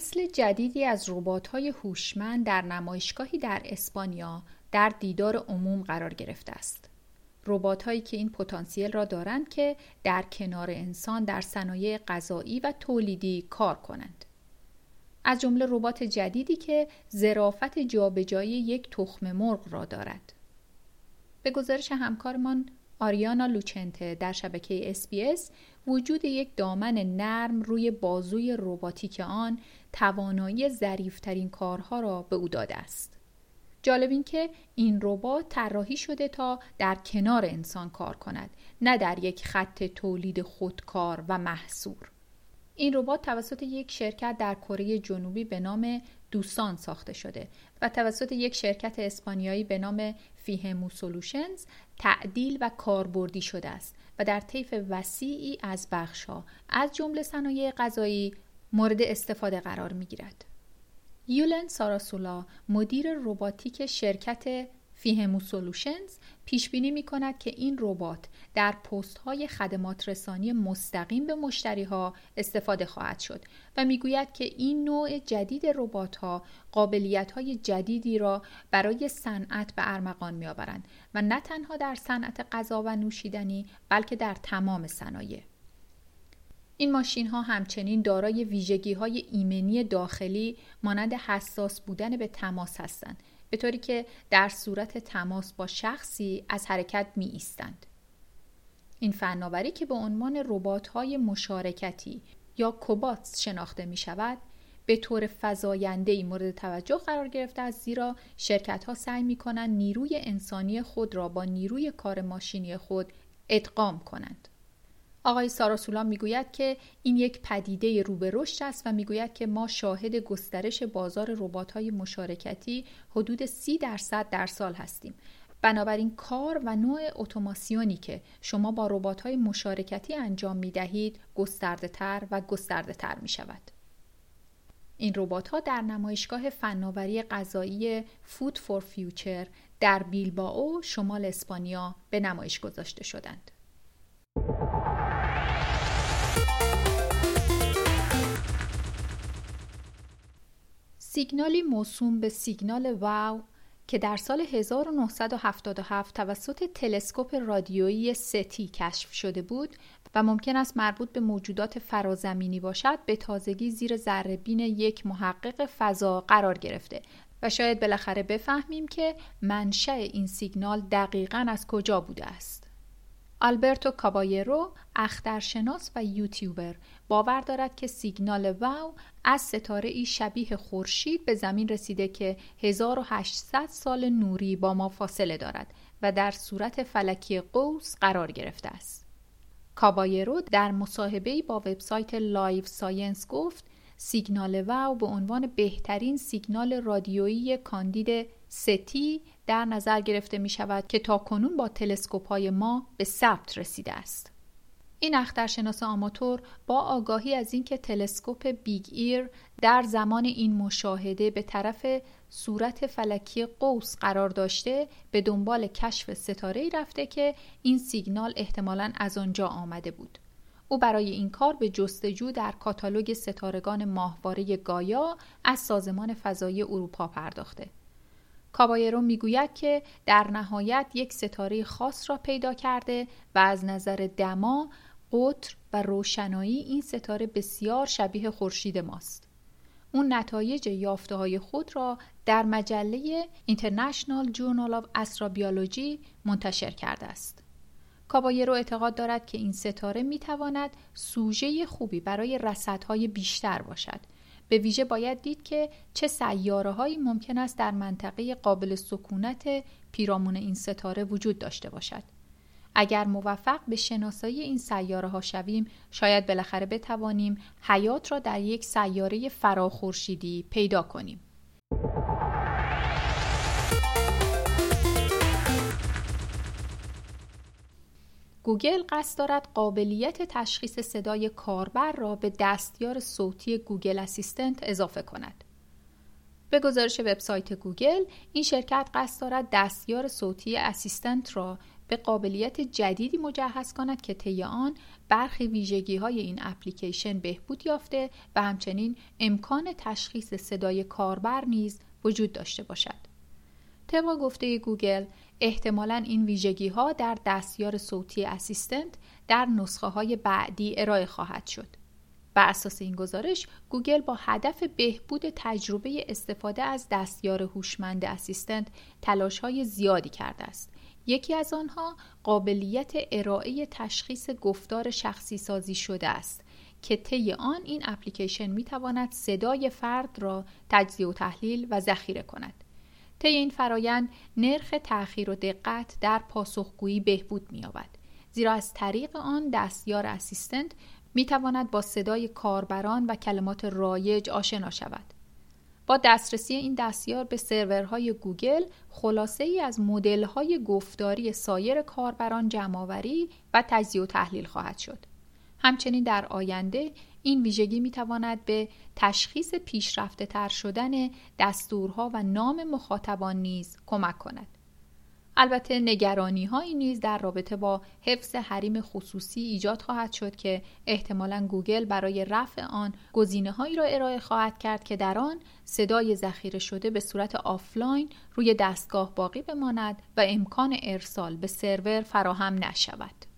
نسل جدیدی از ربات‌های هوشمند در نمایشگاهی در اسپانیا در دیدار عموم قرار گرفته است. ربات هایی که این پتانسیل را دارند که در کنار انسان در صنایع غذایی و تولیدی کار کنند. از جمله ربات جدیدی که ظرافت جابجایی یک تخم مرغ را دارد. به گزارش همکارمان آریانا لوچنته در شبکه SBS وجود یک دامن نرم روی بازوی رباتیک آن توانایی ظریفترین کارها را به او داده است. جالب این که این ربات طراحی شده تا در کنار انسان کار کند نه در یک خط تولید خودکار و محصور این ربات توسط یک شرکت در کره جنوبی به نام دوسان ساخته شده و توسط یک شرکت اسپانیایی به نام فیهمو سولوشنز تعدیل و کاربردی شده است و در طیف وسیعی از بخشها از جمله صنایع غذایی مورد استفاده قرار می گیرد. یولن ساراسولا مدیر رباتیک شرکت فیهمو سولوشنز پیش بینی می کند که این ربات در پست های خدمات رسانی مستقیم به مشتری ها استفاده خواهد شد و می‌گوید که این نوع جدید ربات ها قابلیت های جدیدی را برای صنعت به ارمغان می آورند و نه تنها در صنعت غذا و نوشیدنی بلکه در تمام صنایع. این ماشین ها همچنین دارای ویژگی های ایمنی داخلی مانند حساس بودن به تماس هستند به طوری که در صورت تماس با شخصی از حرکت می ایستند. این فناوری که به عنوان ربات های مشارکتی یا کوباتس شناخته می شود به طور فضاینده مورد توجه قرار گرفته است زیرا شرکت ها سعی می کنند نیروی انسانی خود را با نیروی کار ماشینی خود ادغام کنند. آقای ساراسولان می‌گوید که این یک پدیده رو به رشد است و می‌گوید که ما شاهد گسترش بازار ربات‌های مشارکتی حدود 30 درصد در سال هستیم. بنابراین کار و نوع اتوماسیونی که شما با ربات‌های مشارکتی انجام می دهید گسترده تر و گسترده تر می شود. این ربات ها در نمایشگاه فناوری غذایی فود فور فیوچر در بیلبائو شمال اسپانیا به نمایش گذاشته شدند. سیگنالی موسوم به سیگنال واو که در سال 1977 توسط تلسکوپ رادیویی ستی کشف شده بود و ممکن است مربوط به موجودات فرازمینی باشد به تازگی زیر ذرهبین یک محقق فضا قرار گرفته و شاید بالاخره بفهمیم که منشأ این سیگنال دقیقا از کجا بوده است. آلبرتو کابایرو اخترشناس و یوتیوبر باور دارد که سیگنال واو از ستاره ای شبیه خورشید به زمین رسیده که 1800 سال نوری با ما فاصله دارد و در صورت فلکی قوس قرار گرفته است. کابایرو در مصاحبه‌ای با وبسایت Live Science گفت سیگنال Wow به عنوان بهترین سیگنال رادیویی کاندید ستی در نظر گرفته می شود که تا کنون با تلسکوپ های ما به ثبت رسیده است. این اخترشناس آماتور با آگاهی از اینکه تلسکوپ Big Ear در زمان این مشاهده به طرف صورت فلکی قوس قرار داشته به دنبال کشف ستاره ای رفته که این سیگنال احتمالا از آنجا آمده بود. او برای این کار به جستجو در کاتالوگ ستارگان ماهواره گایا از سازمان فضایی اروپا پرداخته. کابایرو می‌گوید که در نهایت یک ستاره خاص را پیدا کرده و از نظر دما، قطر و روشنایی این ستاره بسیار شبیه خورشید ماست. اون نتایج یافته های خود را در مجله International Journal of Astrobiology منتشر کرده است. کابایرو اعتقاد دارد که این ستاره می تواند سوژه خوبی برای رصدهای بیشتر باشد به ویژه باید دید که چه سیاره هایی ممکن است در منطقه قابل سکونت پیرامون این ستاره وجود داشته باشد. اگر موفق به شناسایی این سیاره ها شویم شاید بالاخره بتوانیم حیات را در یک سیاره فراخورشیدی پیدا کنیم. گوگل قصد دارد قابلیت تشخیص صدای کاربر را به دستیار صوتی Google Assistant اضافه کند. به گزارش وبسایت گوگل، این شرکت قصد دارد دستیار صوتی Assistant را به قابلیت جدیدی مجهز کند که طی آن برخی ویژگی های این اپلیکیشن بهبود یافته و همچنین امکان تشخیص صدای کاربر نیز وجود داشته باشد. طبق گفته گوگل احتمالا این ویژگی ها در دستیار صوتی Assistant در نسخه های بعدی ارائه خواهد شد. بر اساس این گزارش گوگل با هدف بهبود تجربه استفاده از دستیار هوشمند Assistant تلاش های زیادی کرده است یکی از آنها قابلیت ارائه تشخیص گفتار شخصی سازی شده است که طی آن این اپلیکیشن می تواند صدای فرد را تجزیه و تحلیل و ذخیره کند. طی این فرایند نرخ تأخیر و دقت در پاسخگویی بهبود می‌یابد. زیرا از طریق آن دستیار Assistant می تواند با صدای کاربران و کلمات رایج آشنا شود. با دسترسی این دستیار به سرورهای گوگل خلاصه ای از های گفتاری سایر کاربران جمعآوری و تجزیه و تحلیل خواهد شد. همچنین در آینده این ویژگی می تواند به تشخیص پیشرفته تر شدن دستورها و نام مخاطبان نیز کمک کند. البته نگرانی هایی نیز در رابطه با حفظ حریم خصوصی ایجاد خواهد شد که احتمالا گوگل برای رفع آن گزینه هایی را ارائه خواهد کرد که در آن صدای ذخیره شده به صورت آفلاین روی دستگاه باقی بماند و امکان ارسال به سرور فراهم نشود.